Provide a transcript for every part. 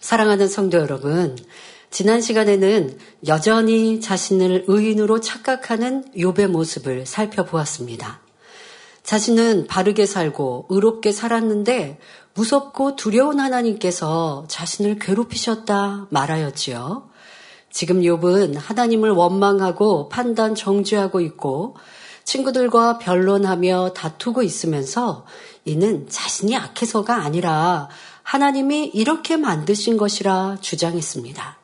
사랑하는 성도 여러분, 지난 시간에는 여전히 자신을 의인으로 착각하는 욥의 모습을 살펴보았습니다. 자신은 바르게 살고 의롭게 살았는데 무섭고 두려운 하나님께서 자신을 괴롭히셨다 말하였지요. 지금 욥은 하나님을 원망하고 판단 정죄하고 있고 친구들과 변론하며 다투고 있으면서 이는 자신이 악해서가 아니라 하나님이 이렇게 만드신 것이라 주장했습니다.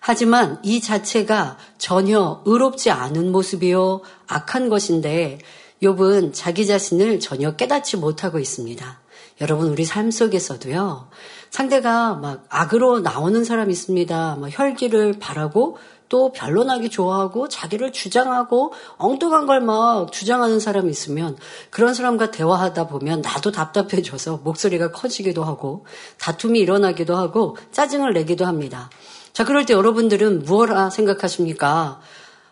하지만 이 자체가 전혀 의롭지 않은 모습이요 악한 것인데 욥은 자기 자신을 전혀 깨닫지 못하고 있습니다. 여러분 우리 삶 속에서도요. 상대가 막 악으로 나오는 사람이 있습니다. 뭐 혈기를 바라고 또 변론하기 좋아하고 자기를 주장하고 엉뚱한 걸 막 주장하는 사람이 있으면 그런 사람과 대화하다 보면 나도 답답해져서 목소리가 커지기도 하고 다툼이 일어나기도 하고 짜증을 내기도 합니다. 자, 그럴 때 여러분들은 무엇라 생각하십니까?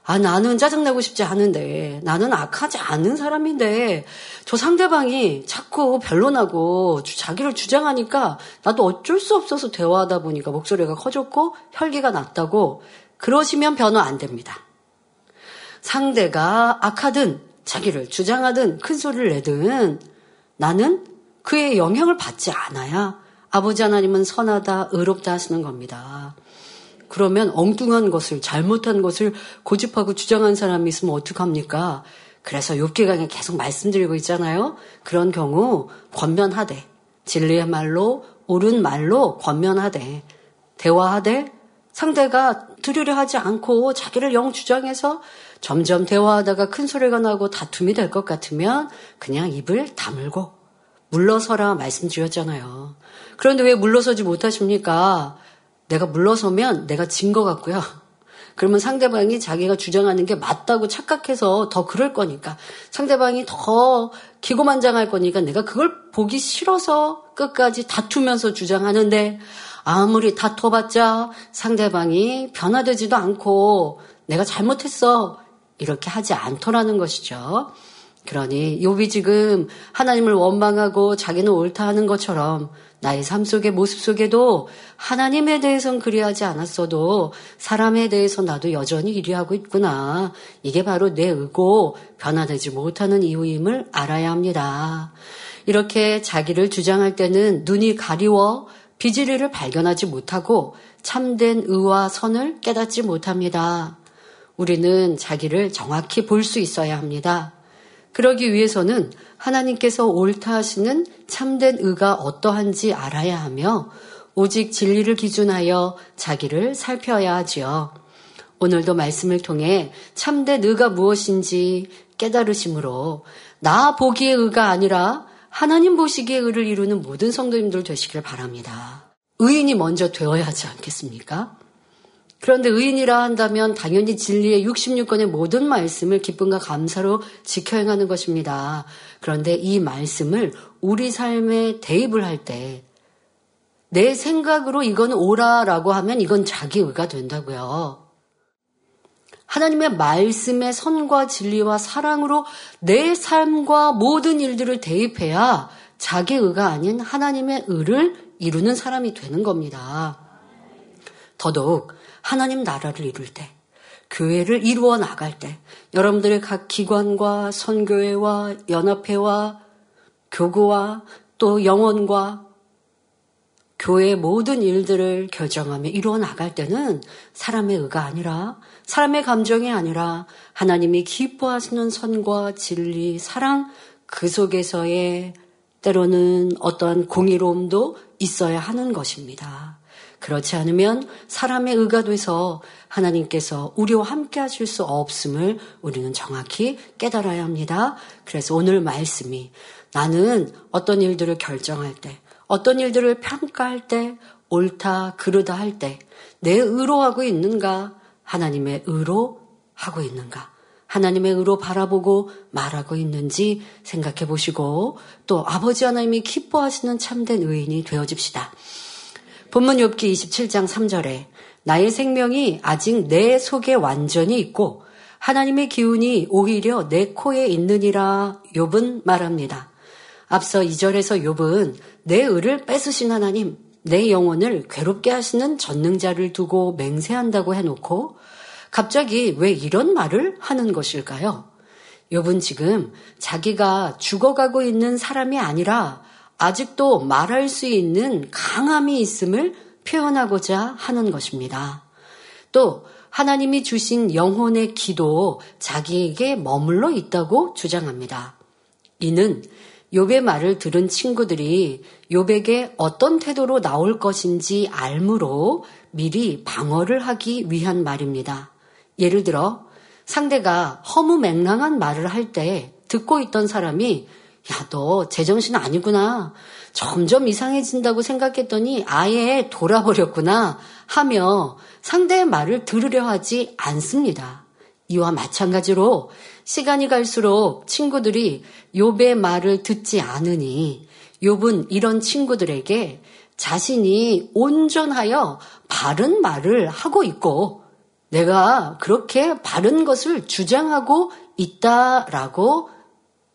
아, 나는 짜증내고 싶지 않은데, 나는 악하지 않은 사람인데, 저 상대방이 자꾸 변론하고 자기를 주장하니까 나도 어쩔 수 없어서 대화하다 보니까 목소리가 커졌고 혈기가 났다고 그러시면 변화 안 됩니다. 상대가 악하든 자기를 주장하든 큰 소리를 내든 나는 그의 영향을 받지 않아야 아버지 하나님은 선하다, 의롭다 하시는 겁니다. 그러면 엉뚱한 것을, 잘못한 것을 고집하고 주장한 사람이 있으면 어떡합니까? 그래서 욥기강에 계속 말씀드리고 있잖아요. 그런 경우 권면하되, 진리의 말로, 옳은 말로 권면하되, 대화하되, 상대가 들으려 하지 않고 자기를 영 주장해서 점점 대화하다가 큰 소리가 나고 다툼이 될 것 같으면 그냥 입을 다물고 물러서라 말씀드렸잖아요. 그런데 왜 물러서지 못하십니까? 내가 물러서면 내가 진 것 같고요. 그러면 상대방이 자기가 주장하는 게 맞다고 착각해서 더 그럴 거니까 상대방이 더 기고만장할 거니까 내가 그걸 보기 싫어서 끝까지 다투면서 주장하는데 아무리 다퉈봤자 상대방이 변화되지도 않고 내가 잘못했어 이렇게 하지 않더라는 것이죠. 그러니 욥이 지금 하나님을 원망하고 자기는 옳다 하는 것처럼 나의 삶 속의 모습 속에도 하나님에 대해선 그리하지 않았어도 사람에 대해서 나도 여전히 이리하고 있구나. 이게 바로 내 의고 변화되지 못하는 이유임을 알아야 합니다. 이렇게 자기를 주장할 때는 눈이 가리워 비지리를 발견하지 못하고 참된 의와 선을 깨닫지 못합니다. 우리는 자기를 정확히 볼 수 있어야 합니다. 그러기 위해서는 하나님께서 옳다 하시는 참된 의가 어떠한지 알아야 하며 오직 진리를 기준하여 자기를 살펴야 하지요. 오늘도 말씀을 통해 참된 의가 무엇인지 깨달으심으로 나 보기의 의가 아니라 하나님 보시기의 의를 이루는 모든 성도님들 되시길 바랍니다. 의인이 먼저 되어야 하지 않겠습니까? 그런데 의인이라 한다면 당연히 진리의 66권의 모든 말씀을 기쁨과 감사로 지켜 행하는 것입니다. 그런데 이 말씀을 우리 삶에 대입을 할 때 내 생각으로 이건 오라라고 하면 이건 자기 의가 된다고요. 하나님의 말씀의 선과 진리와 사랑으로 내 삶과 모든 일들을 대입해야 자기 의가 아닌 하나님의 의를 이루는 사람이 되는 겁니다. 더더욱 하나님 나라를 이룰 때, 교회를 이루어 나갈 때, 여러분들의 각 기관과 선교회와 연합회와 교구와 또 영원과 교회의 모든 일들을 결정하며 이루어 나갈 때는 사람의 의가 아니라 사람의 감정이 아니라 하나님이 기뻐하시는 선과 진리, 사랑 그 속에서의 때로는 어떠한 공의로움도 있어야 하는 것입니다. 그렇지 않으면 사람의 의가 돼서 하나님께서 우리와 함께 하실 수 없음을 우리는 정확히 깨달아야 합니다. 그래서 오늘 말씀이 나는 어떤 일들을 결정할 때, 어떤 일들을 평가할 때, 옳다, 그르다 할 때, 내 의로 하고 있는가, 하나님의 의로 하고 있는가, 하나님의 의로 바라보고 말하고 있는지 생각해 보시고, 또 아버지 하나님이 기뻐하시는 참된 의인이 되어집시다. 본문 욥기 27장 3절에 나의 생명이 아직 내 속에 완전히 있고 하나님의 기운이 오히려 내 코에 있느니라 욥은 말합니다. 앞서 2절에서 욥은 내 의를 뺏으신 하나님, 내 영혼을 괴롭게 하시는 전능자를 두고 맹세한다고 해놓고 갑자기 왜 이런 말을 하는 것일까요? 욥은 지금 자기가 죽어가고 있는 사람이 아니라 아직도 말할 수 있는 강함이 있음을 표현하고자 하는 것입니다. 또 하나님이 주신 영혼의 기도 자기에게 머물러 있다고 주장합니다. 이는 욥의 말을 들은 친구들이 욥에게 어떤 태도로 나올 것인지 알므로 미리 방어를 하기 위한 말입니다. 예를 들어 상대가 허무맹랑한 말을 할 때 듣고 있던 사람이 야, 너 제정신 아니구나. 점점 이상해진다고 생각했더니 아예 돌아버렸구나 하며 상대의 말을 들으려 하지 않습니다. 이와 마찬가지로 시간이 갈수록 친구들이 욥의 말을 듣지 않으니 욥은 이런 친구들에게 자신이 온전하여 바른 말을 하고 있고 내가 그렇게 바른 것을 주장하고 있다라고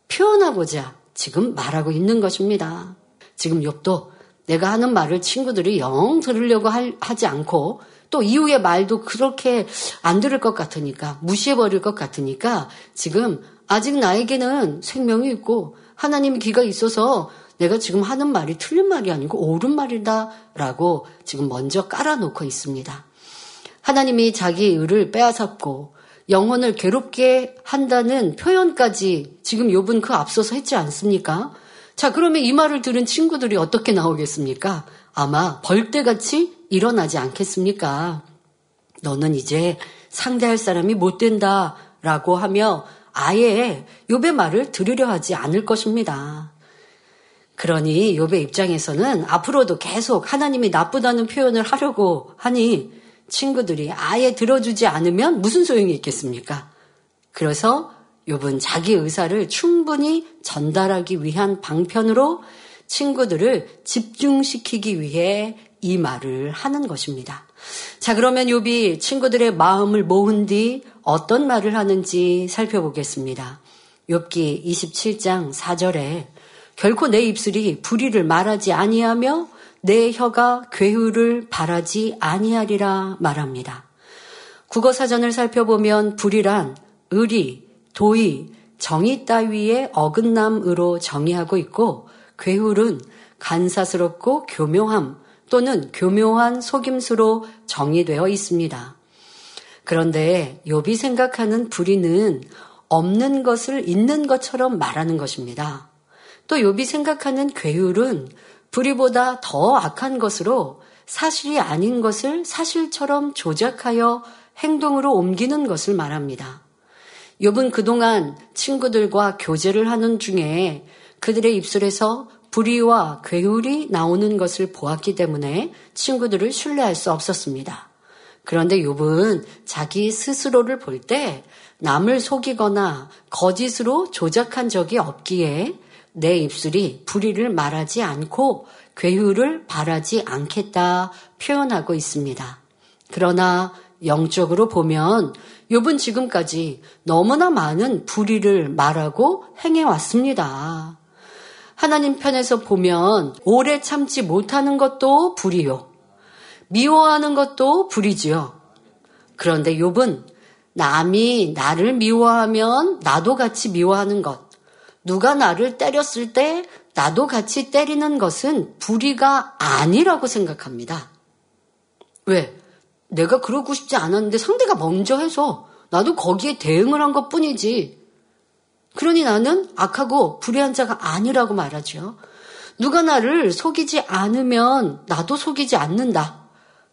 표현하고자 지금 말하고 있는 것입니다. 지금 욥도 내가 하는 말을 친구들이 영 들으려고 하지 않고 또 이후의 말도 그렇게 안 들을 것 같으니까 무시해버릴 것 같으니까 지금 아직 나에게는 생명이 있고 하나님의 귀가 있어서 내가 지금 하는 말이 틀린 말이 아니고 옳은 말이다라고 지금 먼저 깔아놓고 있습니다. 하나님이 자기 의를 빼앗았고 영혼을 괴롭게 한다는 표현까지 지금 욥은 그 앞서서 했지 않습니까? 자, 그러면 이 말을 들은 친구들이 어떻게 나오겠습니까? 아마 벌떼같이 일어나지 않겠습니까? 너는 이제 상대할 사람이 못 된다 라고 하며 아예 욥의 말을 들으려 하지 않을 것입니다. 그러니 욥의 입장에서는 앞으로도 계속 하나님이 나쁘다는 표현을 하려고 하니 친구들이 아예 들어주지 않으면 무슨 소용이 있겠습니까? 그래서 욥은 자기 의사를 충분히 전달하기 위한 방편으로 친구들을 집중시키기 위해 이 말을 하는 것입니다. 자, 그러면 욥이 친구들의 마음을 모은 뒤 어떤 말을 하는지 살펴보겠습니다. 욥기 27장 4절에 결코 내 입술이 불의를 말하지 아니하며 내 혀가 괴후를 바라지 아니하리라 말합니다. 국어 사전을 살펴보면 불이란 의리, 도의, 정의 따위의 어긋남으로 정의하고 있고 괴훌은 간사스럽고 교묘함 또는 교묘한 속임수로 정의되어 있습니다. 그런데 욥이 생각하는 불의는 없는 것을 있는 것처럼 말하는 것입니다. 또 욥이 생각하는 괴율은 불의보다 더 악한 것으로 사실이 아닌 것을 사실처럼 조작하여 행동으로 옮기는 것을 말합니다. 욥은 그동안 친구들과 교제를 하는 중에 그들의 입술에서 불의와 괴울이 나오는 것을 보았기 때문에 친구들을 신뢰할 수 없었습니다. 그런데 욥은 자기 스스로를 볼 때 남을 속이거나 거짓으로 조작한 적이 없기에 내 입술이 불의를 말하지 않고 괴유를 바라지 않겠다 표현하고 있습니다. 그러나 영적으로 보면 욥은 지금까지 너무나 많은 불의를 말하고 행해 왔습니다. 하나님 편에서 보면 오래 참지 못하는 것도 불이요. 미워하는 것도 불이지요. 그런데 욥은 남이 나를 미워하면 나도 같이 미워하는 것. 누가 나를 때렸을 때 나도 같이 때리는 것은 불의가 아니라고 생각합니다. 왜? 내가 그러고 싶지 않았는데 상대가 먼저 해서 나도 거기에 대응을 한 것 뿐이지. 그러니 나는 악하고 불의한 자가 아니라고 말하죠. 누가 나를 속이지 않으면 나도 속이지 않는다.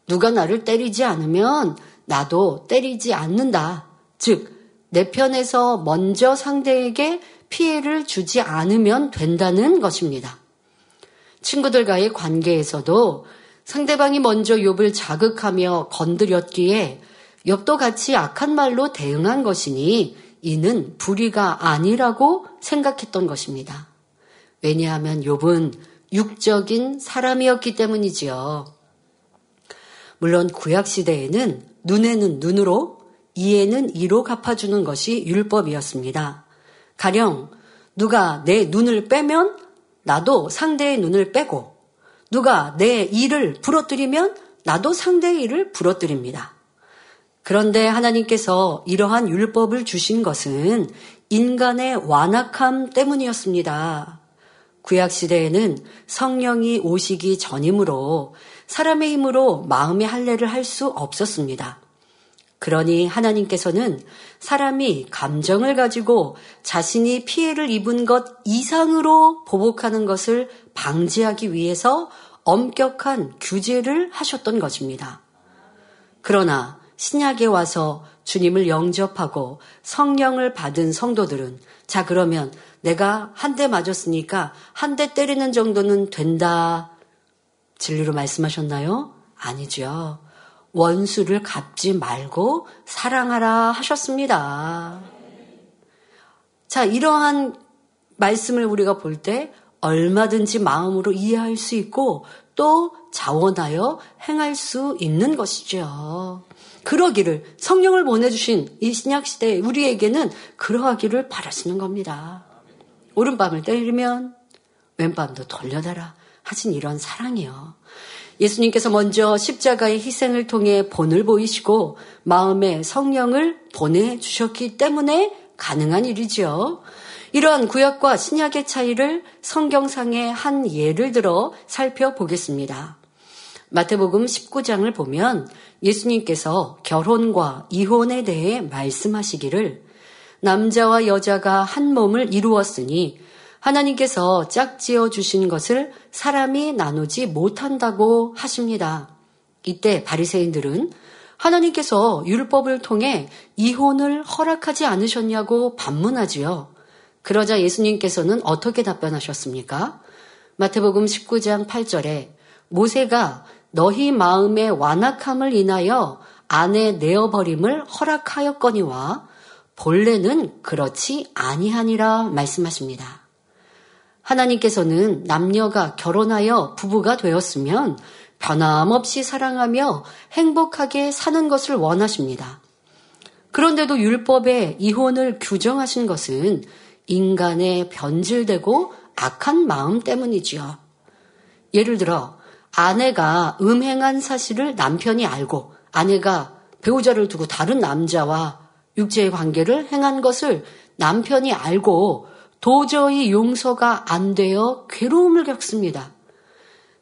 누가 나를 때리지 않으면 나도 때리지 않는다. 즉, 내 편에서 먼저 상대에게 피해를 주지 않으면 된다는 것입니다. 친구들과의 관계에서도 상대방이 먼저 욥을 자극하며 건드렸기에 욥도 같이 악한 말로 대응한 것이니 이는 불의가 아니라고 생각했던 것입니다. 왜냐하면 욥은 육적인 사람이었기 때문이지요. 물론 구약 시대에는 눈에는 눈으로 이에는 이로 갚아주는 것이 율법이었습니다. 가령 누가 내 눈을 빼면 나도 상대의 눈을 빼고 누가 내 일을 부러뜨리면 나도 상대의 일을 부러뜨립니다. 그런데 하나님께서 이러한 율법을 주신 것은 인간의 완악함 때문이었습니다. 구약시대에는 성령이 오시기 전이므로 사람의 힘으로 마음의 할례를 할 수 없었습니다. 그러니 하나님께서는 사람이 감정을 가지고 자신이 피해를 입은 것 이상으로 보복하는 것을 방지하기 위해서 엄격한 규제를 하셨던 것입니다. 그러나 신약에 와서 주님을 영접하고 성령을 받은 성도들은 자 그러면 내가 한 대 맞았으니까 한 대 때리는 정도는 된다. 진리로 말씀하셨나요? 아니죠. 원수를 갚지 말고 사랑하라 하셨습니다. 자, 이러한 말씀을 우리가 볼 때 얼마든지 마음으로 이해할 수 있고 또 자원하여 행할 수 있는 것이죠. 그러기를 성령을 보내주신 이 신약 시대 우리에게는 그러하기를 바라시는 겁니다. 오른밤을 때리면 왼밤도 돌려달라 하신 이런 사랑이요. 예수님께서 먼저 십자가의 희생을 통해 본을 보이시고 마음에 성령을 보내주셨기 때문에 가능한 일이죠. 이러한 구약과 신약의 차이를 성경상의 한 예를 들어 살펴보겠습니다. 마태복음 19장을 보면 예수님께서 결혼과 이혼에 대해 말씀하시기를 남자와 여자가 한 몸을 이루었으니 하나님께서 짝지어 주신 것을 사람이 나누지 못한다고 하십니다. 이때 바리새인들은 하나님께서 율법을 통해 이혼을 허락하지 않으셨냐고 반문하지요. 그러자 예수님께서는 어떻게 답변하셨습니까? 마태복음 19장 8절에 모세가 너희 마음의 완악함을 인하여 아내 내어버림을 허락하였거니와 본래는 그렇지 아니하니라 말씀하십니다. 하나님께서는 남녀가 결혼하여 부부가 되었으면 변함없이 사랑하며 행복하게 사는 것을 원하십니다. 그런데도 율법에 이혼을 규정하신 것은 인간의 변질되고 악한 마음 때문이지요. 예를 들어, 아내가 음행한 사실을 남편이 알고 아내가 배우자를 두고 다른 남자와 육체의 관계를 행한 것을 남편이 알고 도저히 용서가 안 되어 괴로움을 겪습니다.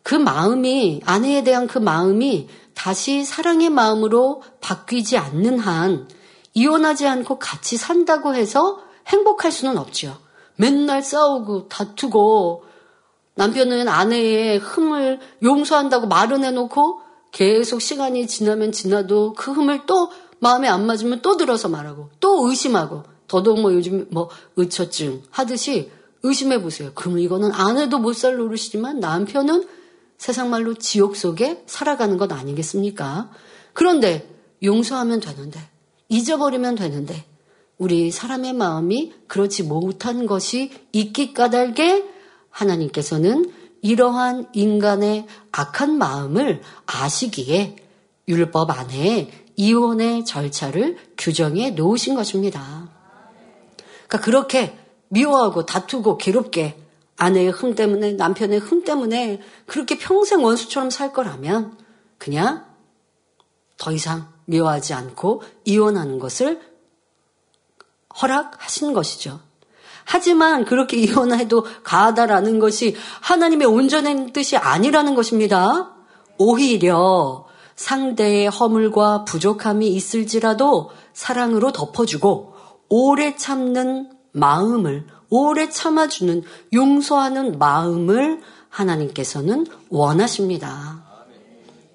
그 마음이, 아내에 대한 그 마음이 다시 사랑의 마음으로 바뀌지 않는 한 이혼하지 않고 같이 산다고 해서 행복할 수는 없지요. 맨날 싸우고 다투고 남편은 아내의 흠을 용서한다고 말은 해놓고 계속 시간이 지나면 지나도 그 흠을 또 마음에 안 맞으면 또 들어서 말하고 또 의심하고 더더욱 뭐 요즘 뭐 의처증 하듯이 의심해 보세요. 그러면 이거는 아내도 못 살 노릇이지만 남편은 세상 말로 지옥 속에 살아가는 것 아니겠습니까? 그런데 용서하면 되는데 잊어버리면 되는데 우리 사람의 마음이 그렇지 못한 것이 있기 까닭에 하나님께서는 이러한 인간의 악한 마음을 아시기에 율법 안에 이혼의 절차를 규정해 놓으신 것입니다. 그러니까 그렇게 미워하고 다투고 괴롭게 아내의 흠 때문에 남편의 흠 때문에 그렇게 평생 원수처럼 살 거라면 그냥 더 이상 미워하지 않고 이혼하는 것을 허락하신 것이죠. 하지만 그렇게 이혼해도 가하다라는 것이 하나님의 온전한 뜻이 아니라는 것입니다. 오히려 상대의 허물과 부족함이 있을지라도 사랑으로 덮어주고 오래 참는 마음을, 오래 참아주는, 용서하는 마음을 하나님께서는 원하십니다.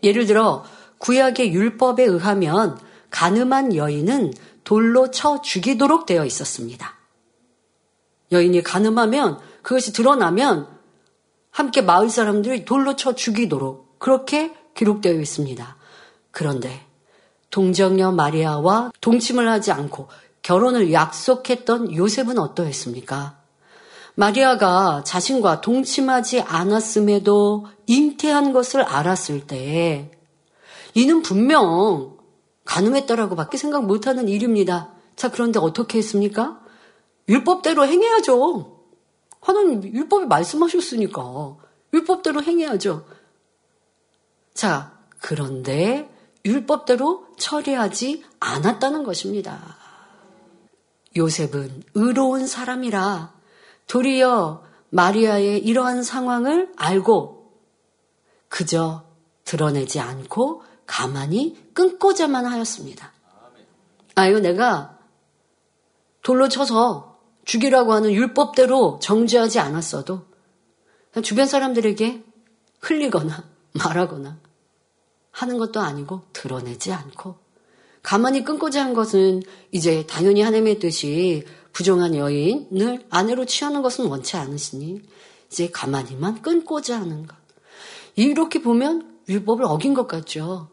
예를 들어, 구약의 율법에 의하면 가늠한 여인은 돌로 쳐 죽이도록 되어 있었습니다. 여인이 가늠하면 그것이 드러나면 함께 마을 사람들이 돌로 쳐 죽이도록 그렇게 기록되어 있습니다. 그런데 동정녀 마리아와 동침을 하지 않고 결혼을 약속했던 요셉은 어떠했습니까? 마리아가 자신과 동침하지 않았음에도 잉태한 것을 알았을 때 이는 분명 가늠했다라고 밖에 생각 못하는 일입니다. 자, 그런데 어떻게 했습니까? 율법대로 행해야죠. 하나님 율법에 말씀하셨으니까 율법대로 행해야죠. 자, 그런데 율법대로 처리하지 않았다는 것입니다. 요셉은 의로운 사람이라 도리어 마리아의 이러한 상황을 알고 그저 드러내지 않고 가만히 끊고자만 하였습니다. 아유, 내가 돌로 쳐서 죽이라고 하는 율법대로 정죄하지 않았어도 주변 사람들에게 흘리거나 말하거나 하는 것도 아니고 드러내지 않고 가만히 끊고자 한 것은 이제 당연히 하나님의 뜻이 부정한 여인을 아내로 취하는 것은 원치 않으시니 이제 가만히만 끊고자 하는 것. 이렇게 보면 율법을 어긴 것 같죠.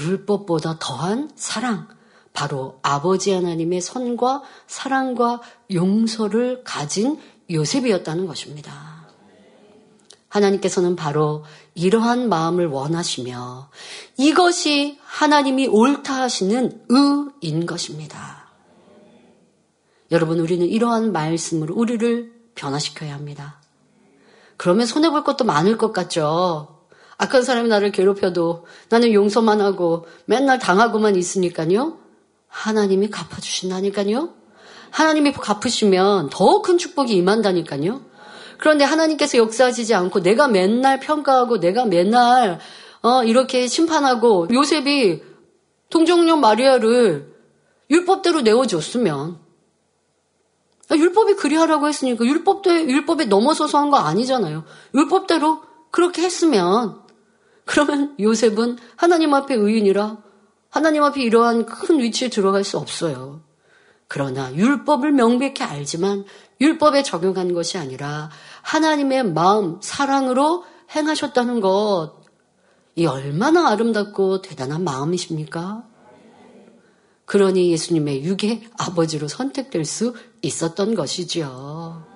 율법보다 더한 사랑. 바로 아버지 하나님의 선과 사랑과 용서를 가진 요셉이었다는 것입니다. 하나님께서는 바로 이러한 마음을 원하시며 이것이 하나님이 옳다 하시는 의인 것입니다. 여러분, 우리는 이러한 말씀으로 우리를 변화시켜야 합니다. 그러면 손해볼 것도 많을 것 같죠? 악한 사람이 나를 괴롭혀도 나는 용서만 하고 맨날 당하고만 있으니까요. 하나님이 갚아주신다니까요. 하나님이 갚으시면 더 큰 축복이 임한다니까요. 그런데 하나님께서 역사하시지 않고 내가 맨날 평가하고 내가 맨날 어, 이렇게 심판하고 요셉이 동정녀 마리아를 율법대로 내어줬으면 아, 율법이 그리하라고 했으니까 율법도 율법에 넘어서서 한 거 아니잖아요. 율법대로 그렇게 했으면 그러면 요셉은 하나님 앞에 의인이라 하나님 앞에 이러한 큰 위치에 들어갈 수 없어요. 그러나 율법을 명백히 알지만 율법에 적용한 것이 아니라 하나님의 마음, 사랑으로 행하셨다는 것, 이 얼마나 아름답고 대단한 마음이십니까? 그러니 예수님의 육의 아버지로 선택될 수 있었던 것이지요.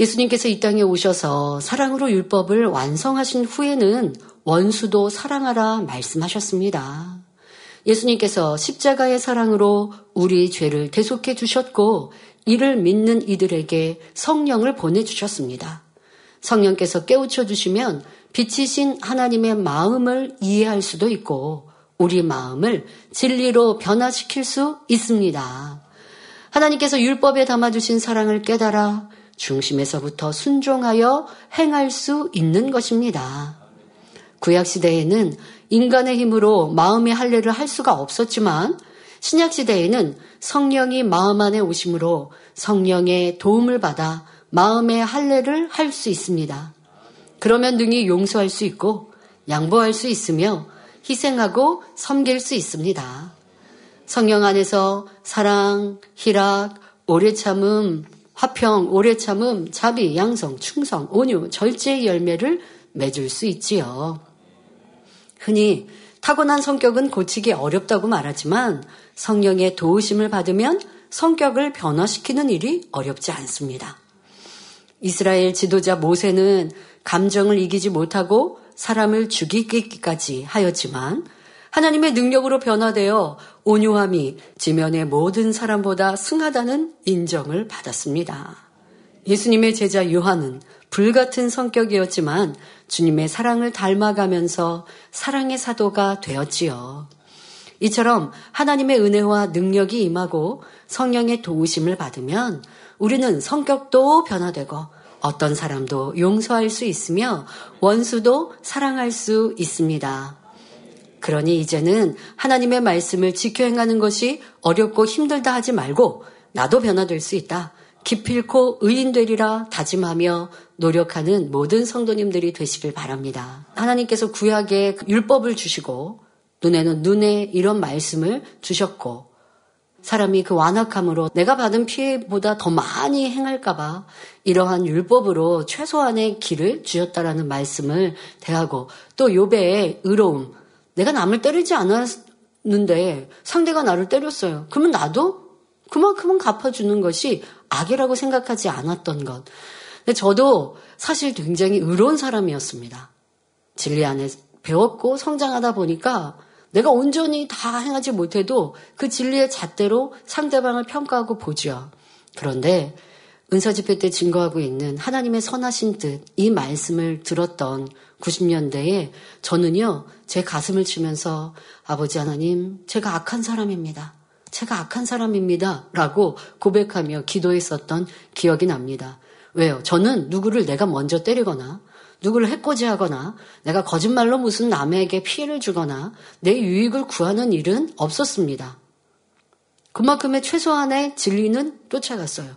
예수님께서 이 땅에 오셔서 사랑으로 율법을 완성하신 후에는 원수도 사랑하라 말씀하셨습니다. 예수님께서 십자가의 사랑으로 우리 죄를 대속해 주셨고 이를 믿는 이들에게 성령을 보내주셨습니다. 성령께서 깨우쳐 주시면 빛이신 하나님의 마음을 이해할 수도 있고 우리 마음을 진리로 변화시킬 수 있습니다. 하나님께서 율법에 담아주신 사랑을 깨달아 중심에서부터 순종하여 행할 수 있는 것입니다. 구약시대에는 인간의 힘으로 마음의 할례를 할 수가 없었지만 신약시대에는 성령이 마음 안에 오심으로 성령의 도움을 받아 마음의 할례를 할 수 있습니다. 그러면 능히 용서할 수 있고 양보할 수 있으며 희생하고 섬길 수 있습니다. 성령 안에서 사랑, 희락, 오래 참음, 화평, 오래 참음, 자비, 양성, 충성, 온유, 절제의 열매를 맺을 수 있지요. 흔히 타고난 성격은 고치기 어렵다고 말하지만 성령의 도우심을 받으면 성격을 변화시키는 일이 어렵지 않습니다. 이스라엘 지도자 모세는 감정을 이기지 못하고 사람을 죽이기까지 하였지만 하나님의 능력으로 변화되어 온유함이 지면의 모든 사람보다 승하다는 인정을 받았습니다. 예수님의 제자 요한은 불같은 성격이었지만 주님의 사랑을 닮아가면서 사랑의 사도가 되었지요. 이처럼 하나님의 은혜와 능력이 임하고 성령의 도우심을 받으면 우리는 성격도 변화되고 어떤 사람도 용서할 수 있으며 원수도 사랑할 수 있습니다. 그러니 이제는 하나님의 말씀을 지켜 행하는 것이 어렵고 힘들다 하지 말고 나도 변화될 수 있다. 기필코 의인 되리라 다짐하며 노력하는 모든 성도님들이 되시길 바랍니다. 하나님께서 구약에 율법을 주시고 눈에는 눈에 이런 말씀을 주셨고 사람이 그 완악함으로 내가 받은 피해보다 더 많이 행할까봐 이러한 율법으로 최소한의 길을 주셨다라는 말씀을 대하고 또 요배의 의로움 내가 남을 때리지 않았는데 상대가 나를 때렸어요. 그러면 나도 그만큼은 갚아주는 것이 악이라고 생각하지 않았던 것. 근데 저도 사실 굉장히 의로운 사람이었습니다. 진리 안에 배웠고 성장하다 보니까 내가 온전히 다 행하지 못해도 그 진리의 잣대로 상대방을 평가하고 보죠. 그런데 은사 집회 때 증거하고 있는 하나님의 선하신 뜻, 이 말씀을 들었던 90년대에 저는요, 제 가슴을 치면서 아버지 하나님, 제가 악한 사람입니다. 제가 악한 사람입니다. 라고 고백하며 기도했었던 기억이 납니다. 왜요? 저는 누구를 내가 먼저 때리거나 누구를 해코지하거나 내가 거짓말로 무슨 남에게 피해를 주거나 내 유익을 구하는 일은 없었습니다. 그만큼의 최소한의 진리는 쫓아갔어요.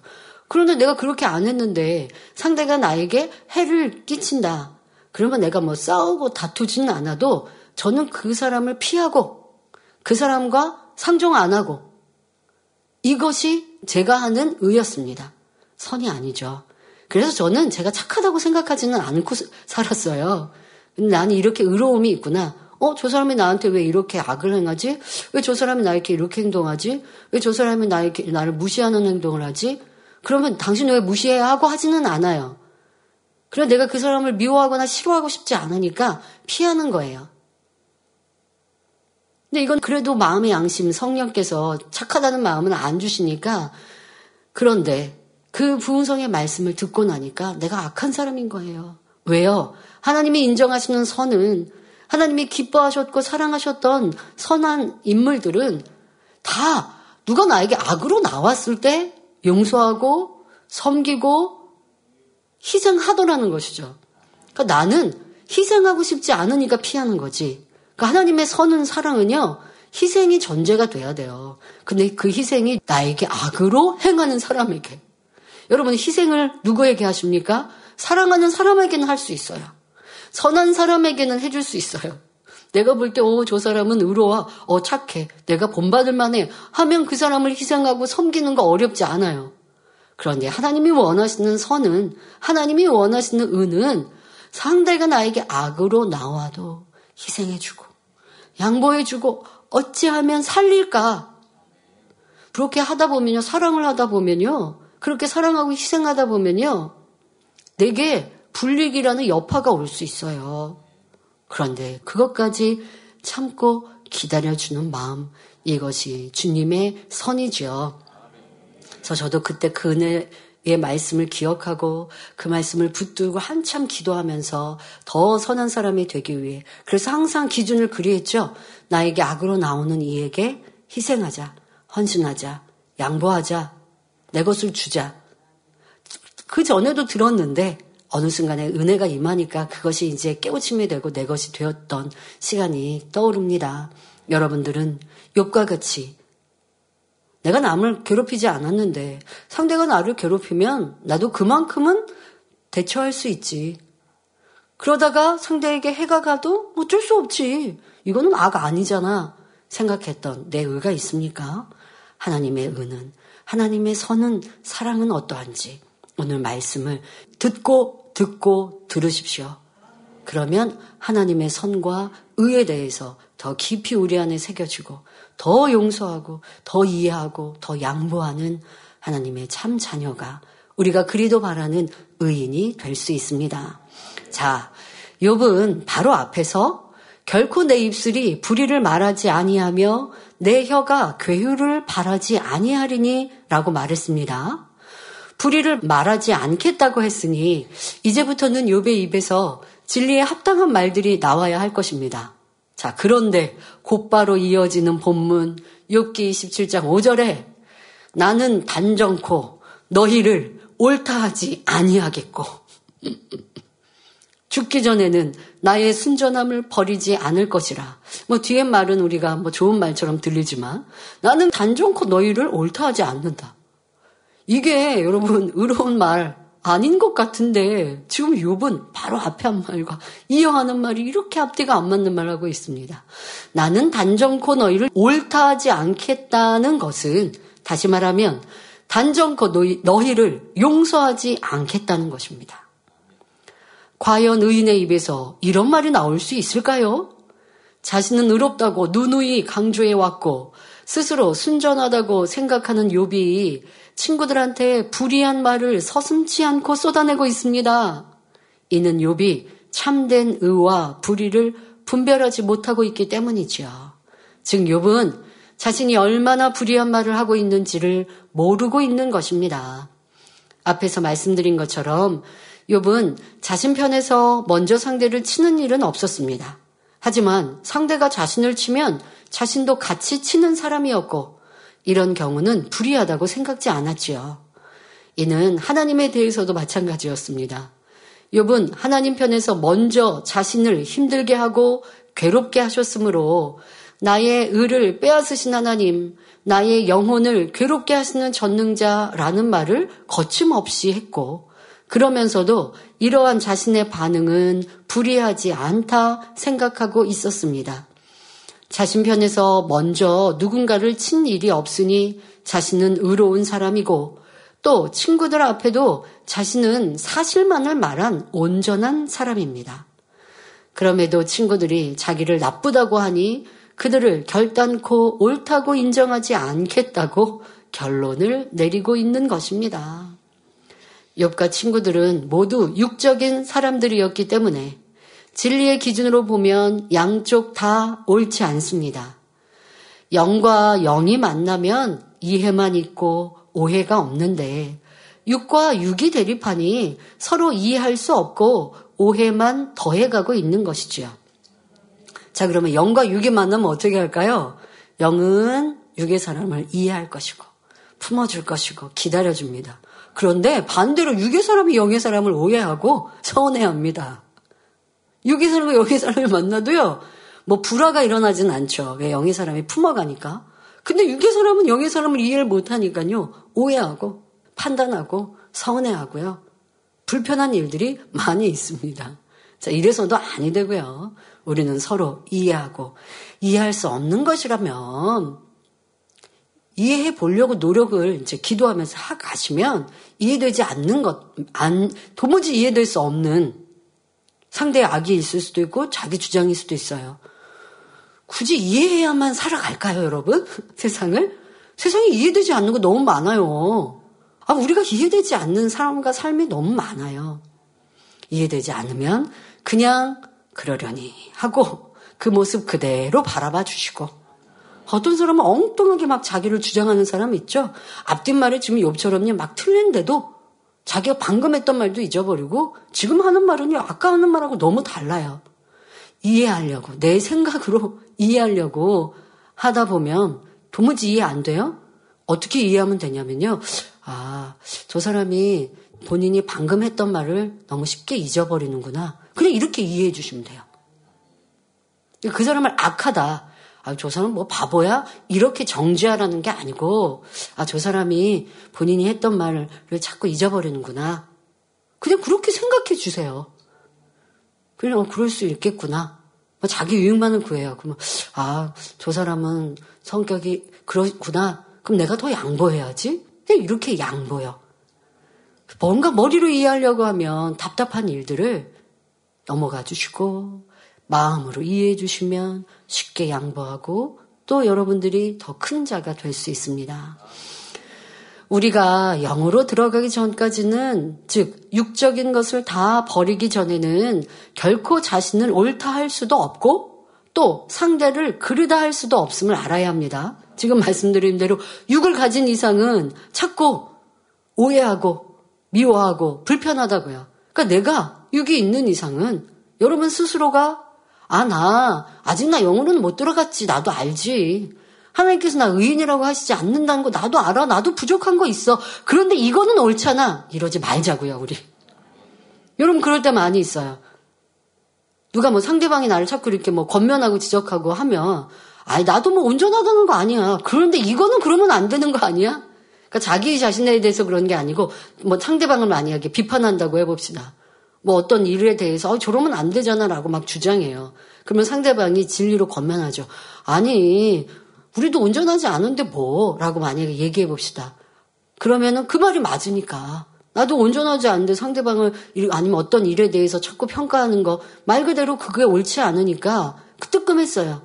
그런데 내가 그렇게 안 했는데 상대가 나에게 해를 끼친다. 그러면 내가 뭐 싸우고 다투지는 않아도 저는 그 사람을 피하고 그 사람과 상종 안 하고 이것이 제가 하는 의였습니다. 선이 아니죠. 그래서 저는 제가 착하다고 생각하지는 않고 살았어요. 근데 나는 이렇게 의로움이 있구나. 어, 저 사람이 나한테 왜 이렇게 악을 행하지? 왜 저 사람이 나에게 이렇게 행동하지? 왜 저 사람이 나에게, 나를 무시하는 행동을 하지? 그러면 당신 왜 무시해야 하고 하지는 않아요. 그래 내가 그 사람을 미워하거나 싫어하고 싶지 않으니까 피하는 거예요. 근데 이건 그래도 마음의 양심, 성령께서 착하다는 마음은 안 주시니까 그런데 그 부흥성의 말씀을 듣고 나니까 내가 악한 사람인 거예요. 왜요? 하나님이 인정하시는 선은 하나님이 기뻐하셨고 사랑하셨던 선한 인물들은 다 누가 나에게 악으로 나왔을 때 용서하고 섬기고 희생하더라는 것이죠. 그러니까 나는 희생하고 싶지 않으니까 피하는 거지. 그러니까 하나님의 선은 사랑은요, 희생이 전제가 돼야 돼요. 근데 그 희생이 나에게 악으로 행하는 사람에게. 여러분, 희생을 누구에게 하십니까? 사랑하는 사람에게는 할 수 있어요. 선한 사람에게는 해줄 수 있어요. 내가 볼 때, 오, 저 사람은 의로워. 어, 착해. 내가 본받을 만해. 하면 그 사람을 희생하고 섬기는 거 어렵지 않아요. 그런데 하나님이 원하시는 선은, 하나님이 원하시는 은은 상대가 나에게 악으로 나와도 희생해주고, 양보해주고, 어찌하면 살릴까? 그렇게 하다 보면요, 사랑을 하다 보면요, 그렇게 사랑하고 희생하다 보면요, 내게 불리기라는 여파가 올 수 있어요. 그런데 그것까지 참고 기다려주는 마음, 이것이 주님의 선이죠. 그래서 저도 그때 그 은혜의 말씀을 기억하고 그 말씀을 붙들고 한참 기도하면서 더 선한 사람이 되기 위해 그래서 항상 기준을 그리했죠. 나에게 악으로 나오는 이에게 희생하자, 헌신하자, 양보하자, 내 것을 주자. 그 전에도 들었는데 어느 순간에 은혜가 임하니까 그것이 이제 깨우침이 되고 내 것이 되었던 시간이 떠오릅니다. 여러분들은 욕과 같이 내가 남을 괴롭히지 않았는데 상대가 나를 괴롭히면 나도 그만큼은 대처할 수 있지. 그러다가 상대에게 해가 가도 어쩔 수 없지. 이거는 악 아니잖아. 생각했던 내 의가 있습니까? 하나님의 의는, 하나님의 선은, 사랑은 어떠한지 오늘 말씀을 듣고 듣고 들으십시오. 그러면 하나님의 선과 의에 대해서 더 깊이 우리 안에 새겨지고 더 용서하고 더 이해하고 더 양보하는 하나님의 참 자녀가 우리가 그리도 바라는 의인이 될 수 있습니다. 자, 욥은 바로 앞에서 결코 내 입술이 불의를 말하지 아니하며 내 혀가 괴유를 바라지 아니하리니라고 말했습니다. 불의를 말하지 않겠다고 했으니 이제부터는 욥의 입에서 진리에 합당한 말들이 나와야 할 것입니다. 자, 그런데 곧바로 이어지는 본문 욥기 27장 5절에 나는 단정코 너희를 옳다하지 아니하겠고 죽기 전에는 나의 순전함을 버리지 않을 것이라. 뭐 뒤에 말은 우리가 뭐 좋은 말처럼 들리지만 나는 단정코 너희를 옳다하지 않는다. 이게 여러분 의로운 말 아닌 것 같은데 지금 욥은 바로 앞에 한 말과 이어하는 말이 이렇게 앞뒤가 안 맞는 말을 하고 있습니다. 나는 단정코 너희를 옳다하지 않겠다는 것은 다시 말하면 단정코 너희, 너희를 용서하지 않겠다는 것입니다. 과연 의인의 입에서 이런 말이 나올 수 있을까요? 자신은 의롭다고 누누이 강조해 왔고 스스로 순전하다고 생각하는 욥이 친구들한테 불의한 말을 서슴지 않고 쏟아내고 있습니다. 이는 욥이 참된 의와 불의를 분별하지 못하고 있기 때문이지요. 즉 욥은 자신이 얼마나 불의한 말을 하고 있는지를 모르고 있는 것입니다. 앞에서 말씀드린 것처럼 욥은 자신 편에서 먼저 상대를 치는 일은 없었습니다. 하지만 상대가 자신을 치면 자신도 같이 치는 사람이었고 이런 경우는 불이하다고 생각지 않았지요. 이는 하나님에 대해서도 마찬가지였습니다. 욥은 하나님 편에서 먼저 자신을 힘들게 하고 괴롭게 하셨으므로 나의 의를 빼앗으신 하나님, 나의 영혼을 괴롭게 하시는 전능자라는 말을 거침없이 했고, 그러면서도 이러한 자신의 반응은 불이하지 않다 생각하고 있었습니다. 자신 편에서 먼저 누군가를 친 일이 없으니 자신은 의로운 사람이고 또 친구들 앞에도 자신은 사실만을 말한 온전한 사람입니다. 그럼에도 친구들이 자기를 나쁘다고 하니 그들을 결단코 옳다고 인정하지 않겠다고 결론을 내리고 있는 것입니다. 욥과 친구들은 모두 육적인 사람들이었기 때문에 진리의 기준으로 보면 양쪽 다 옳지 않습니다. 영과 영이 만나면 이해만 있고 오해가 없는데 육과 육이 대립하니 서로 이해할 수 없고 오해만 더해가고 있는 것이지요. 자, 그러면 영과 육이 만나면 어떻게 할까요? 영은 육의 사람을 이해할 것이고 품어줄 것이고 기다려줍니다. 그런데 반대로 육의 사람이 영의 사람을 오해하고 서운해합니다. 육의 사람과 영의 사람을 만나도요, 뭐 불화가 일어나진 않죠. 왜 영의 사람이 품어가니까. 근데 육의 사람은 영의 사람을 이해를 못하니까요, 오해하고 판단하고 서운해하고요. 불편한 일들이 많이 있습니다. 자, 이래서도 아니 되고요. 우리는 서로 이해하고 이해할 수 없는 것이라면 이해해 보려고 노력을 이제 기도하면서 하 가시면 이해되지 않는 것, 안, 도무지 이해될 수 없는 상대의 악이 있을 수도 있고 자기 주장일 수도 있어요. 굳이 이해해야만 살아갈까요, 여러분? 세상을? 세상이 이해되지 않는 거 너무 많아요. 아, 우리가 이해되지 않는 사람과 삶이 너무 많아요. 이해되지 않으면 그냥 그러려니 하고 그 모습 그대로 바라봐 주시고 어떤 사람은 엉뚱하게 막 자기를 주장하는 사람 있죠. 앞뒷말에 지금 욕처럼요 막 틀린데도 자기가 방금 했던 말도 잊어버리고 지금 하는 말은요 아까 하는 말하고 너무 달라요. 이해하려고 내 생각으로 이해하려고 하다 보면 도무지 이해 안 돼요? 어떻게 이해하면 되냐면요. 아, 저 사람이 본인이 방금 했던 말을 너무 쉽게 잊어버리는구나. 그냥 이렇게 이해해 주시면 돼요. 그 사람을 악하다. 아, 저 사람 뭐 바보야? 이렇게 정죄하라는 게 아니고, 아, 저 사람이 본인이 했던 말을 자꾸 잊어버리는구나. 그냥 그렇게 생각해 주세요. 그냥, 어, 그럴 수 있겠구나. 뭐 자기 유익만을 구해요. 그러면, 아, 저 사람은 성격이 그렇구나. 그럼 내가 더 양보해야지? 그냥 이렇게 양보요. 뭔가 머리로 이해하려고 하면 답답한 일들을 넘어가 주시고, 마음으로 이해해 주시면 쉽게 양보하고, 또 여러분들이 더 큰 자가 될 수 있습니다. 우리가 영으로 들어가기 전까지는, 즉, 육적인 것을 다 버리기 전에는 결코 자신을 옳다 할 수도 없고, 또 상대를 그르다 할 수도 없음을 알아야 합니다. 지금 말씀드린 대로 육을 가진 이상은 자꾸 오해하고 미워하고 불편하다고요. 그러니까 내가 육이 있는 이상은 여러분 스스로가 아, 나 아직 나 영으로는 못 들어갔지. 나도 알지. 하나님께서 나 의인이라고 하시지 않는다는 거 나도 알아. 나도 부족한 거 있어. 그런데 이거는 옳잖아. 이러지 말자고요, 우리. 여러분 그럴 때 많이 있어요. 누가 뭐 상대방이 나를 자꾸 이렇게 뭐 권면하고 지적하고 하면 아니, 나도 뭐 온전하다는 거 아니야. 그런데 이거는 그러면 안 되는 거 아니야? 그러니까 자기 자신에 대해서 그런 게 아니고, 뭐 상대방을 만약에 비판한다고 해봅시다. 뭐 어떤 일에 대해서, 어, 저러면 안 되잖아 라고 막 주장해요. 그러면 상대방이 진리로 권면하죠. 아니, 우리도 온전하지 않은데 뭐? 라고 만약에 얘기해 봅시다. 그러면은 그 말이 맞으니까. 나도 온전하지 않은데 상대방을, 아니면 어떤 일에 대해서 자꾸 평가하는 거, 말 그대로 그게 옳지 않으니까 뜨끔했어요.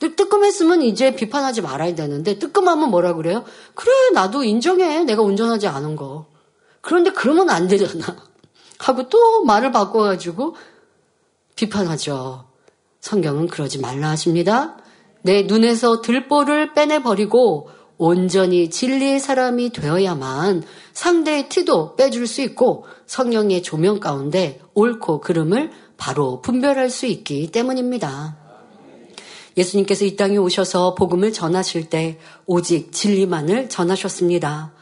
뜨끔했으면 이제 비판하지 말아야 되는데 뜨끔하면 뭐라 그래요? 그래 나도 인정해 내가 운전하지 않은 거. 그런데 그러면 안 되잖아. 하고 또 말을 바꿔가지고 비판하죠. 성경은 그러지 말라 하십니다. 내 눈에서 들보를 빼내버리고 온전히 진리의 사람이 되어야만 상대의 티도 빼줄 수 있고 성령의 조명 가운데 옳고 그름을 바로 분별할 수 있기 때문입니다. 예수님께서 이 땅에 오셔서 복음을 전하실 때 오직 진리만을 전하셨습니다.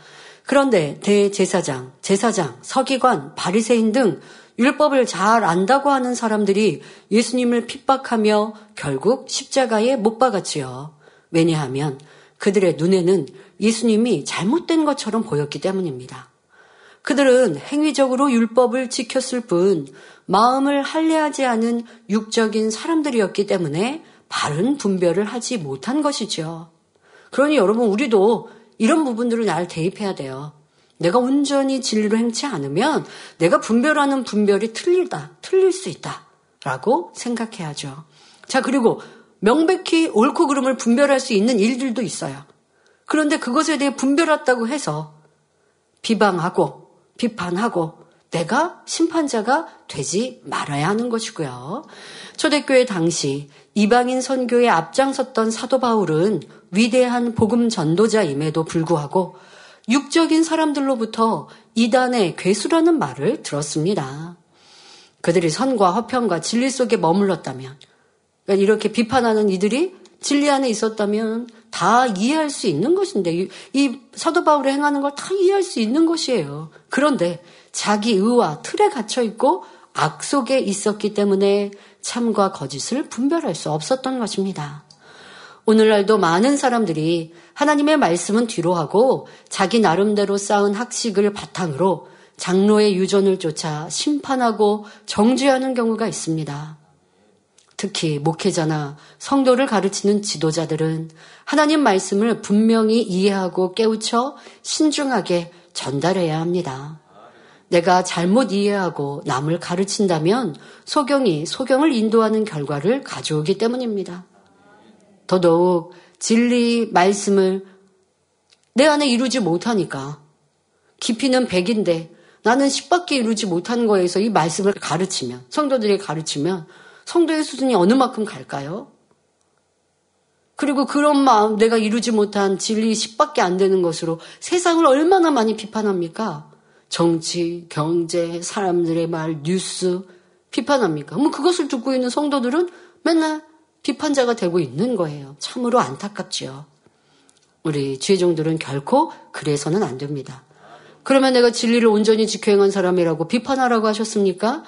그런데 대제사장, 제사장, 서기관, 바리새인 등 율법을 잘 안다고 하는 사람들이 예수님을 핍박하며 결국 십자가에 못 박았지요. 왜냐하면 그들의 눈에는 예수님이 잘못된 것처럼 보였기 때문입니다. 그들은 행위적으로 율법을 지켰을 뿐 마음을 할례하지 않은 육적인 사람들이었기 때문에 바른 분별을 하지 못한 것이죠. 그러니 여러분 우리도 이런 부분들을 잘 대입해야 돼요. 내가 온전히 진리로 행치 않으면 내가 분별하는 분별이 틀리다, 틀릴 수 있다. 라고 생각해야죠. 자, 그리고 명백히 옳고 그름을 분별할 수 있는 일들도 있어요. 그런데 그것에 대해 분별했다고 해서 비방하고 비판하고 내가 심판자가 되지 말아야 하는 것이고요. 초대교회 당시 이방인 선교에 앞장섰던 사도 바울은 위대한 복음 전도자임에도 불구하고 육적인 사람들로부터 이단의 괴수라는 말을 들었습니다. 그들이 선과 허평과 진리 속에 머물렀다면, 그러니까 이렇게 비판하는 이들이 진리 안에 있었다면 다 이해할 수 있는 것인데, 이, 이 사도 바울이 행하는 걸 다 이해할 수 있는 것이에요. 그런데 자기 의와 틀에 갇혀 있고 악 속에 있었기 때문에 참과 거짓을 분별할 수 없었던 것입니다. 오늘날도 많은 사람들이 하나님의 말씀은 뒤로 하고 자기 나름대로 쌓은 학식을 바탕으로 장로의 유전을 쫓아 심판하고 정죄하는 경우가 있습니다. 특히 목회자나 성도를 가르치는 지도자들은 하나님 말씀을 분명히 이해하고 깨우쳐 신중하게 전달해야 합니다. 내가 잘못 이해하고 남을 가르친다면 소경이 소경을 인도하는 결과를 가져오기 때문입니다. 더더욱 진리 말씀을 내 안에 이루지 못하니까 깊이는 100인데 나는 10밖에 이루지 못하는 거에서 이 말씀을 가르치면 성도들이 가르치면 성도의 수준이 어느 만큼 갈까요? 그리고 그런 마음 내가 이루지 못한 진리 10밖에 안 되는 것으로 세상을 얼마나 많이 비판합니까? 정치, 경제, 사람들의 말, 뉴스 비판합니까? 그럼 그것을 듣고 있는 성도들은 맨날 비판자가 되고 있는 거예요. 참으로 안타깝지요. 우리 주의종들은 결코 그래서는 안 됩니다. 그러면 내가 진리를 온전히 지켜 행한 사람이라고 비판하라고 하셨습니까?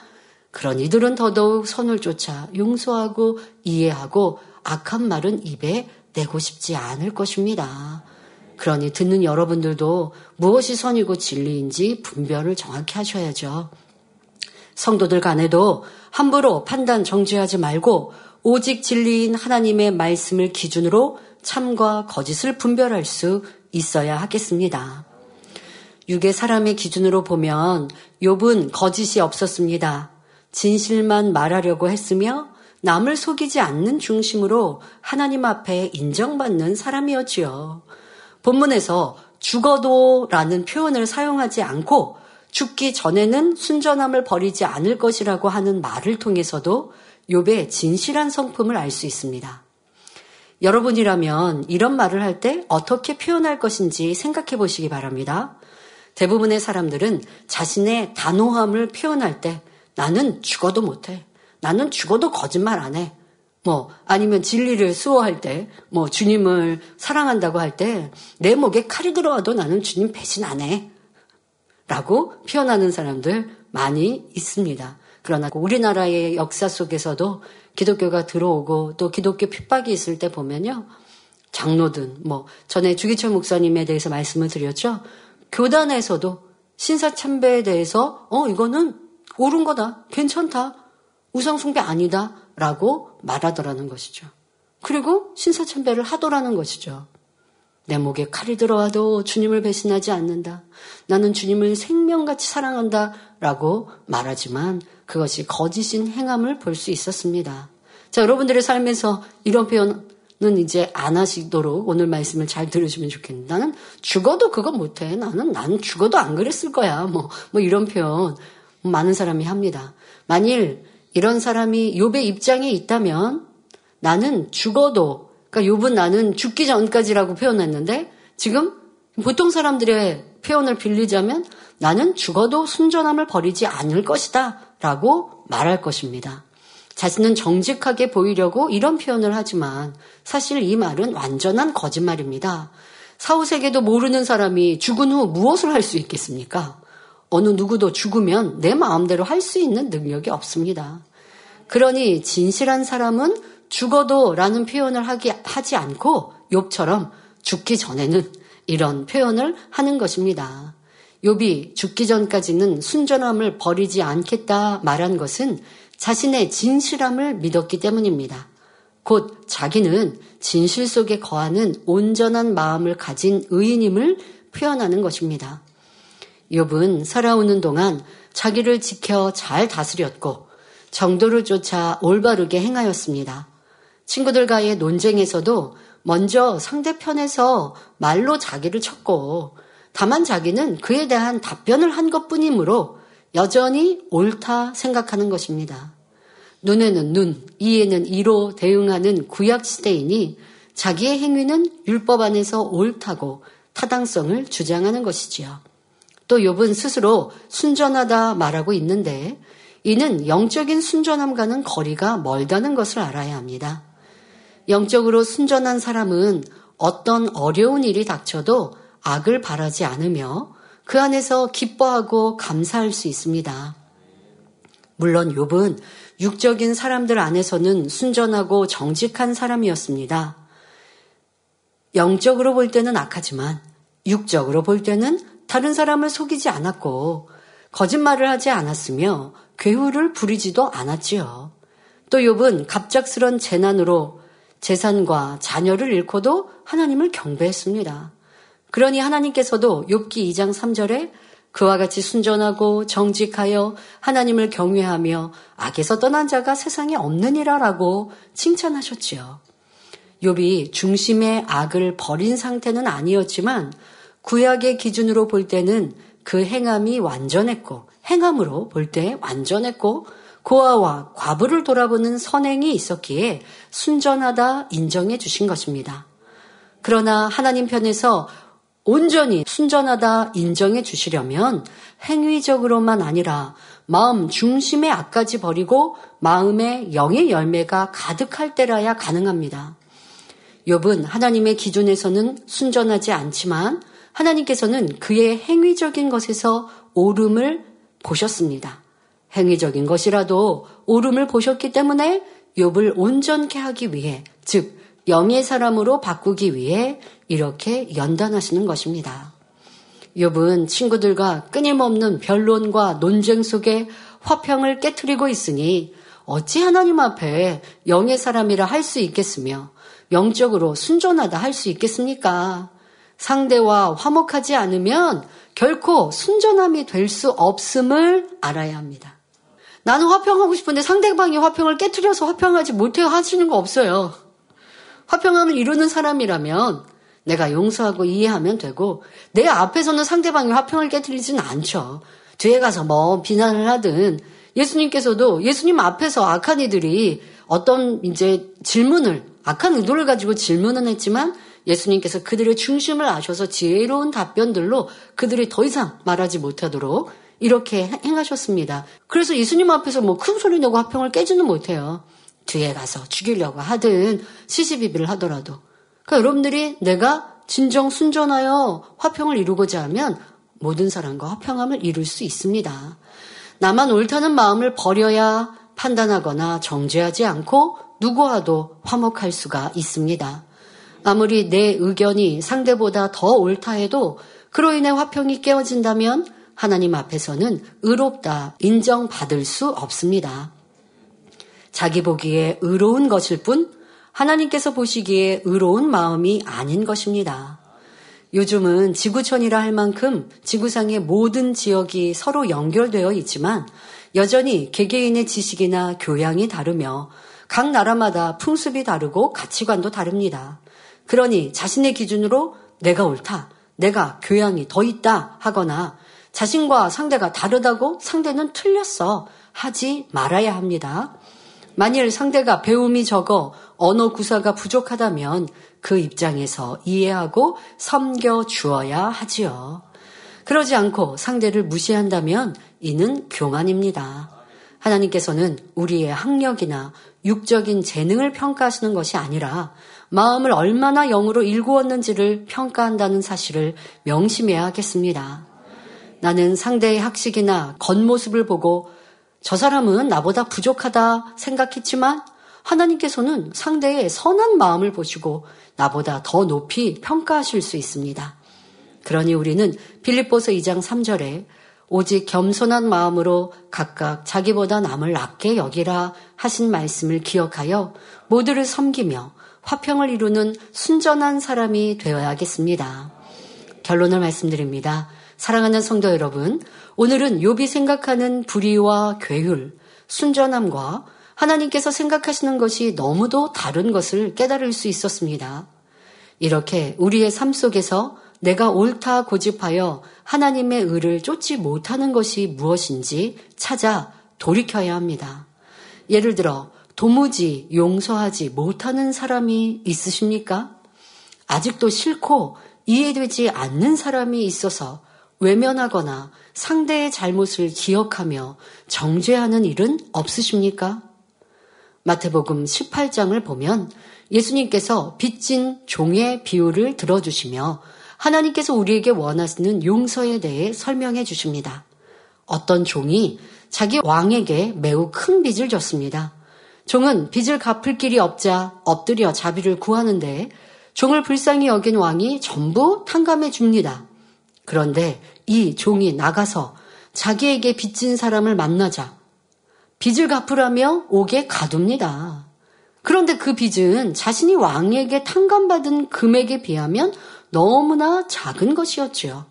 그런 이들은 더더욱 선을 쫓아 용서하고 이해하고 악한 말은 입에 내고 싶지 않을 것입니다. 그러니 듣는 여러분들도 무엇이 선이고 진리인지 분별을 정확히 하셔야죠. 성도들 간에도 함부로 판단 정죄하지 말고 오직 진리인 하나님의 말씀을 기준으로 참과 거짓을 분별할 수 있어야 하겠습니다. 육의 사람의 기준으로 보면 욥은 거짓이 없었습니다. 진실만 말하려고 했으며 남을 속이지 않는 중심으로 하나님 앞에 인정받는 사람이었지요. 본문에서 죽어도 라는 표현을 사용하지 않고 죽기 전에는 순전함을 버리지 않을 것이라고 하는 말을 통해서도 욥의 진실한 성품을 알 수 있습니다. 여러분이라면 이런 말을 할 때 어떻게 표현할 것인지 생각해 보시기 바랍니다. 대부분의 사람들은 자신의 단호함을 표현할 때 나는 죽어도 못해. 나는 죽어도 거짓말 안 해. 뭐 아니면 진리를 수호할 때, 뭐 주님을 사랑한다고 할 때 내 목에 칼이 들어와도 나는 주님 배신 안 해. 라고 표현하는 사람들 많이 있습니다. 그러나 우리나라의 역사 속에서도 기독교가 들어오고 또 기독교 핍박이 있을 때 보면요. 장로든 뭐 전에 주기철 목사님에 대해서 말씀을 드렸죠. 교단에서도 신사 참배에 대해서 어 이거는 옳은 거다. 괜찮다. 우상 숭배 아니다. 라고 말하더라는 것이죠. 그리고 신사 참배를 하더라는 것이죠. 내 목에 칼이 들어와도 주님을 배신하지 않는다. 나는 주님을 생명같이 사랑한다. 라고 말하지만 그것이 거짓인 행함을 볼 수 있었습니다. 자, 여러분들의 삶에서 이런 표현은 이제 안 하시도록 오늘 말씀을 잘 들으시면 좋겠는데 나는 죽어도 그거 못해. 나는, 나는 죽어도 안 그랬을 거야. 뭐, 뭐 이런 표현 많은 사람이 합니다. 만일 이런 사람이 욥의 입장에 있다면 나는 죽어도 그러니까 욥은 나는 죽기 전까지라고 표현했는데 지금 보통 사람들의 표현을 빌리자면 나는 죽어도 순전함을 버리지 않을 것이다 라고 말할 것입니다. 자신은 정직하게 보이려고 이런 표현을 하지만 사실 이 말은 완전한 거짓말입니다. 사후세계도 모르는 사람이 죽은 후 무엇을 할 수 있겠습니까? 어느 누구도 죽으면 내 마음대로 할 수 있는 능력이 없습니다. 그러니 진실한 사람은 죽어도 라는 표현을 하기, 하지 않고 욥처럼 죽기 전에는 이런 표현을 하는 것입니다. 욥이 죽기 전까지는 순전함을 버리지 않겠다 말한 것은 자신의 진실함을 믿었기 때문입니다. 곧 자기는 진실 속에 거하는 온전한 마음을 가진 의인임을 표현하는 것입니다. 욥은 살아오는 동안 자기를 지켜 잘 다스렸고 정도를 쫓아 올바르게 행하였습니다. 친구들과의 논쟁에서도 먼저 상대편에서 말로 자기를 쳤고 다만 자기는 그에 대한 답변을 한 것뿐이므로 여전히 옳다 생각하는 것입니다. 눈에는 눈, 이에는 이로 대응하는 구약 시대이니 자기의 행위는 율법 안에서 옳다고 타당성을 주장하는 것이지요. 또 욥은 스스로 순전하다 말하고 있는데 이는 영적인 순전함과는 거리가 멀다는 것을 알아야 합니다. 영적으로 순전한 사람은 어떤 어려운 일이 닥쳐도 악을 바라지 않으며 그 안에서 기뻐하고 감사할 수 있습니다. 물론 욥은 육적인 사람들 안에서는 순전하고 정직한 사람이었습니다. 영적으로 볼 때는 악하지만 육적으로 볼 때는 다른 사람을 속이지 않았고 거짓말을 하지 않았으며 괴후를 부리지도 않았지요. 또 욥은 갑작스런 재난으로 재산과 자녀를 잃고도 하나님을 경배했습니다. 그러니 하나님께서도 욥기 2장 3절에 그와 같이 순전하고 정직하여 하나님을 경외하며 악에서 떠난 자가 세상에 없느니라라고 칭찬하셨지요. 욥이 중심의 악을 버린 상태는 아니었지만 구약의 기준으로 볼 때는 그 행함이 완전했고 행함으로 볼 때 완전했고 고아와 과부를 돌아보는 선행이 있었기에 순전하다 인정해 주신 것입니다. 그러나 하나님 편에서 온전히 순전하다 인정해 주시려면 행위적으로만 아니라 마음 중심의 악까지 버리고 마음의 영의 열매가 가득할 때라야 가능합니다. 욥은 하나님의 기준에서는 순전하지 않지만 하나님께서는 그의 행위적인 것에서 오름을 보셨습니다. 행위적인 것이라도 오름을 보셨기 때문에 욥을 온전케 하기 위해 즉 영의 사람으로 바꾸기 위해 이렇게 연단하시는 것입니다. 욥은 친구들과 끊임없는 변론과 논쟁 속에 화평을 깨뜨리고 있으니 어찌 하나님 앞에 영의 사람이라 할 수 있겠으며 영적으로 순전하다 할 수 있겠습니까? 상대와 화목하지 않으면 결코 순전함이 될 수 없음을 알아야 합니다. 나는 화평하고 싶은데 상대방이 화평을 깨뜨려서 화평하지 못해 하시는 거 없어요. 화평함을 이루는 사람이라면 내가 용서하고 이해하면 되고 내 앞에서는 상대방이 화평을 깨뜨리지는 않죠. 뒤에 가서 뭐 비난을 하든 예수님께서도 예수님 앞에서 악한 이들이 어떤 이제 질문을 악한 의도를 가지고 질문은 했지만 예수님께서 그들의 중심을 아셔서 지혜로운 답변들로 그들이 더 이상 말하지 못하도록 이렇게 행하셨습니다. 그래서 예수님 앞에서 뭐 큰 소리 내고 화평을 깨지는 못해요. 뒤에 가서 죽이려고 하든 시시비비를 하더라도. 그러니까 여러분들이 내가 진정 순전하여 화평을 이루고자 하면 모든 사람과 화평함을 이룰 수 있습니다. 나만 옳다는 마음을 버려야 판단하거나 정죄하지 않고 누구와도 화목할 수가 있습니다. 아무리 내 의견이 상대보다 더 옳다 해도 그로 인해 화평이 깨어진다면 하나님 앞에서는 의롭다 인정받을 수 없습니다. 자기 보기에 의로운 것일 뿐 하나님께서 보시기에 의로운 마음이 아닌 것입니다. 요즘은 지구촌이라 할 만큼 지구상의 모든 지역이 서로 연결되어 있지만 여전히 개개인의 지식이나 교양이 다르며 각 나라마다 풍습이 다르고 가치관도 다릅니다. 그러니 자신의 기준으로 내가 옳다, 내가 교양이 더 있다 하거나 자신과 상대가 다르다고 상대는 틀렸어 하지 말아야 합니다. 만일 상대가 배움이 적어 언어 구사가 부족하다면 그 입장에서 이해하고 섬겨 주어야 하지요. 그러지 않고 상대를 무시한다면 이는 교만입니다. 하나님께서는 우리의 학력이나 육적인 재능을 평가하시는 것이 아니라 마음을 얼마나 영으로 일구었는지를 평가한다는 사실을 명심해야 하겠습니다. 나는 상대의 학식이나 겉모습을 보고 저 사람은 나보다 부족하다 생각했지만 하나님께서는 상대의 선한 마음을 보시고 나보다 더 높이 평가하실 수 있습니다. 그러니 우리는 빌립보서 2장 3절에 오직 겸손한 마음으로 각각 자기보다 남을 낮게 여기라 하신 말씀을 기억하여 모두를 섬기며 화평을 이루는 순전한 사람이 되어야겠습니다. 결론을 말씀드립니다. 사랑하는 성도 여러분, 오늘은 욥이 생각하는 불의와 괴율, 순전함과 하나님께서 생각하시는 것이 너무도 다른 것을 깨달을 수 있었습니다. 이렇게 우리의 삶 속에서 내가 옳다 고집하여 하나님의 의를 쫓지 못하는 것이 무엇인지 찾아 돌이켜야 합니다. 예를 들어 도무지 용서하지 못하는 사람이 있으십니까? 아직도 싫고 이해되지 않는 사람이 있어서 외면하거나 상대의 잘못을 기억하며 정죄하는 일은 없으십니까? 마태복음 18장을 보면 예수님께서 빚진 종의 비유를 들어주시며 하나님께서 우리에게 원하시는 용서에 대해 설명해 주십니다. 어떤 종이 자기 왕에게 매우 큰 빚을 졌습니다. 종은 빚을 갚을 길이 없자 엎드려 자비를 구하는데 종을 불쌍히 여긴 왕이 전부 탕감해 줍니다. 그런데 이 종이 나가서 자기에게 빚진 사람을 만나자 빚을 갚으라며 옥에 가둡니다. 그런데 그 빚은 자신이 왕에게 탕감받은 금액에 비하면 너무나 작은 것이었지요.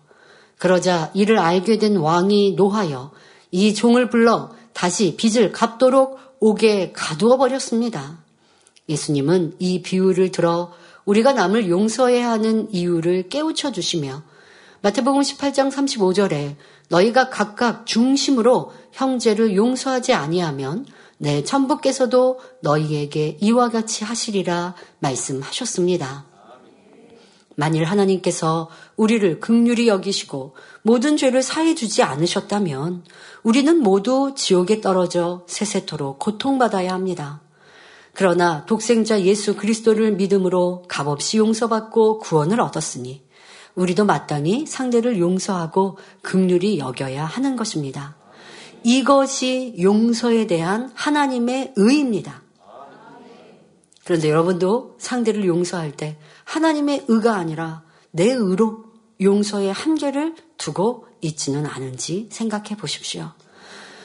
그러자 이를 알게 된 왕이 노하여 이 종을 불러 다시 빚을 갚도록 옥에 가두어 버렸습니다. 예수님은 이 비유를 들어 우리가 남을 용서해야 하는 이유를 깨우쳐 주시며 마태복음 18장 35절에 너희가 각각 중심으로 형제를 용서하지 아니하면 내 천부께서도 너희에게 이와 같이 하시리라 말씀하셨습니다. 만일 하나님께서 우리를 극률이 여기시고 모든 죄를 사해 주지 않으셨다면 우리는 모두 지옥에 떨어져 세세토록 고통받아야 합니다. 그러나 독생자 예수 그리스도를 믿음으로 값없이 용서받고 구원을 얻었으니 우리도 마땅히 상대를 용서하고 극률이 여겨야 하는 것입니다. 이것이 용서에 대한 하나님의 의입니다. 그런데 여러분도 상대를 용서할 때 하나님의 의가 아니라 내 의로 용서의 한계를 두고 있지는 않은지 생각해 보십시오.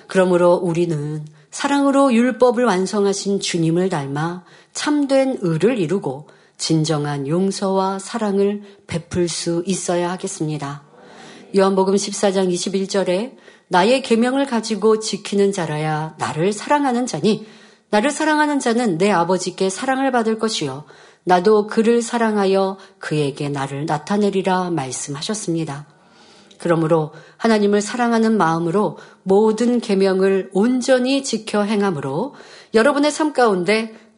그러므로 우리는 사랑으로 율법을 완성하신 주님을 닮아 참된 의를 이루고 진정한 용서와 사랑을 베풀 수 있어야 하겠습니다. 요한복음 14장 21절에 나의 계명을 가지고 지키는 자라야 나를 사랑하는 자니 나를 사랑하는 자는 내 아버지께 사랑을 받을 것이요 나도 그를 사랑하여 그에게 나를 나타내리라 말씀하셨습니다. 그러므로 하나님을 사랑하는 마음으로 모든 계명을 온전히 지켜 행함으로 여러분의 삶 가운데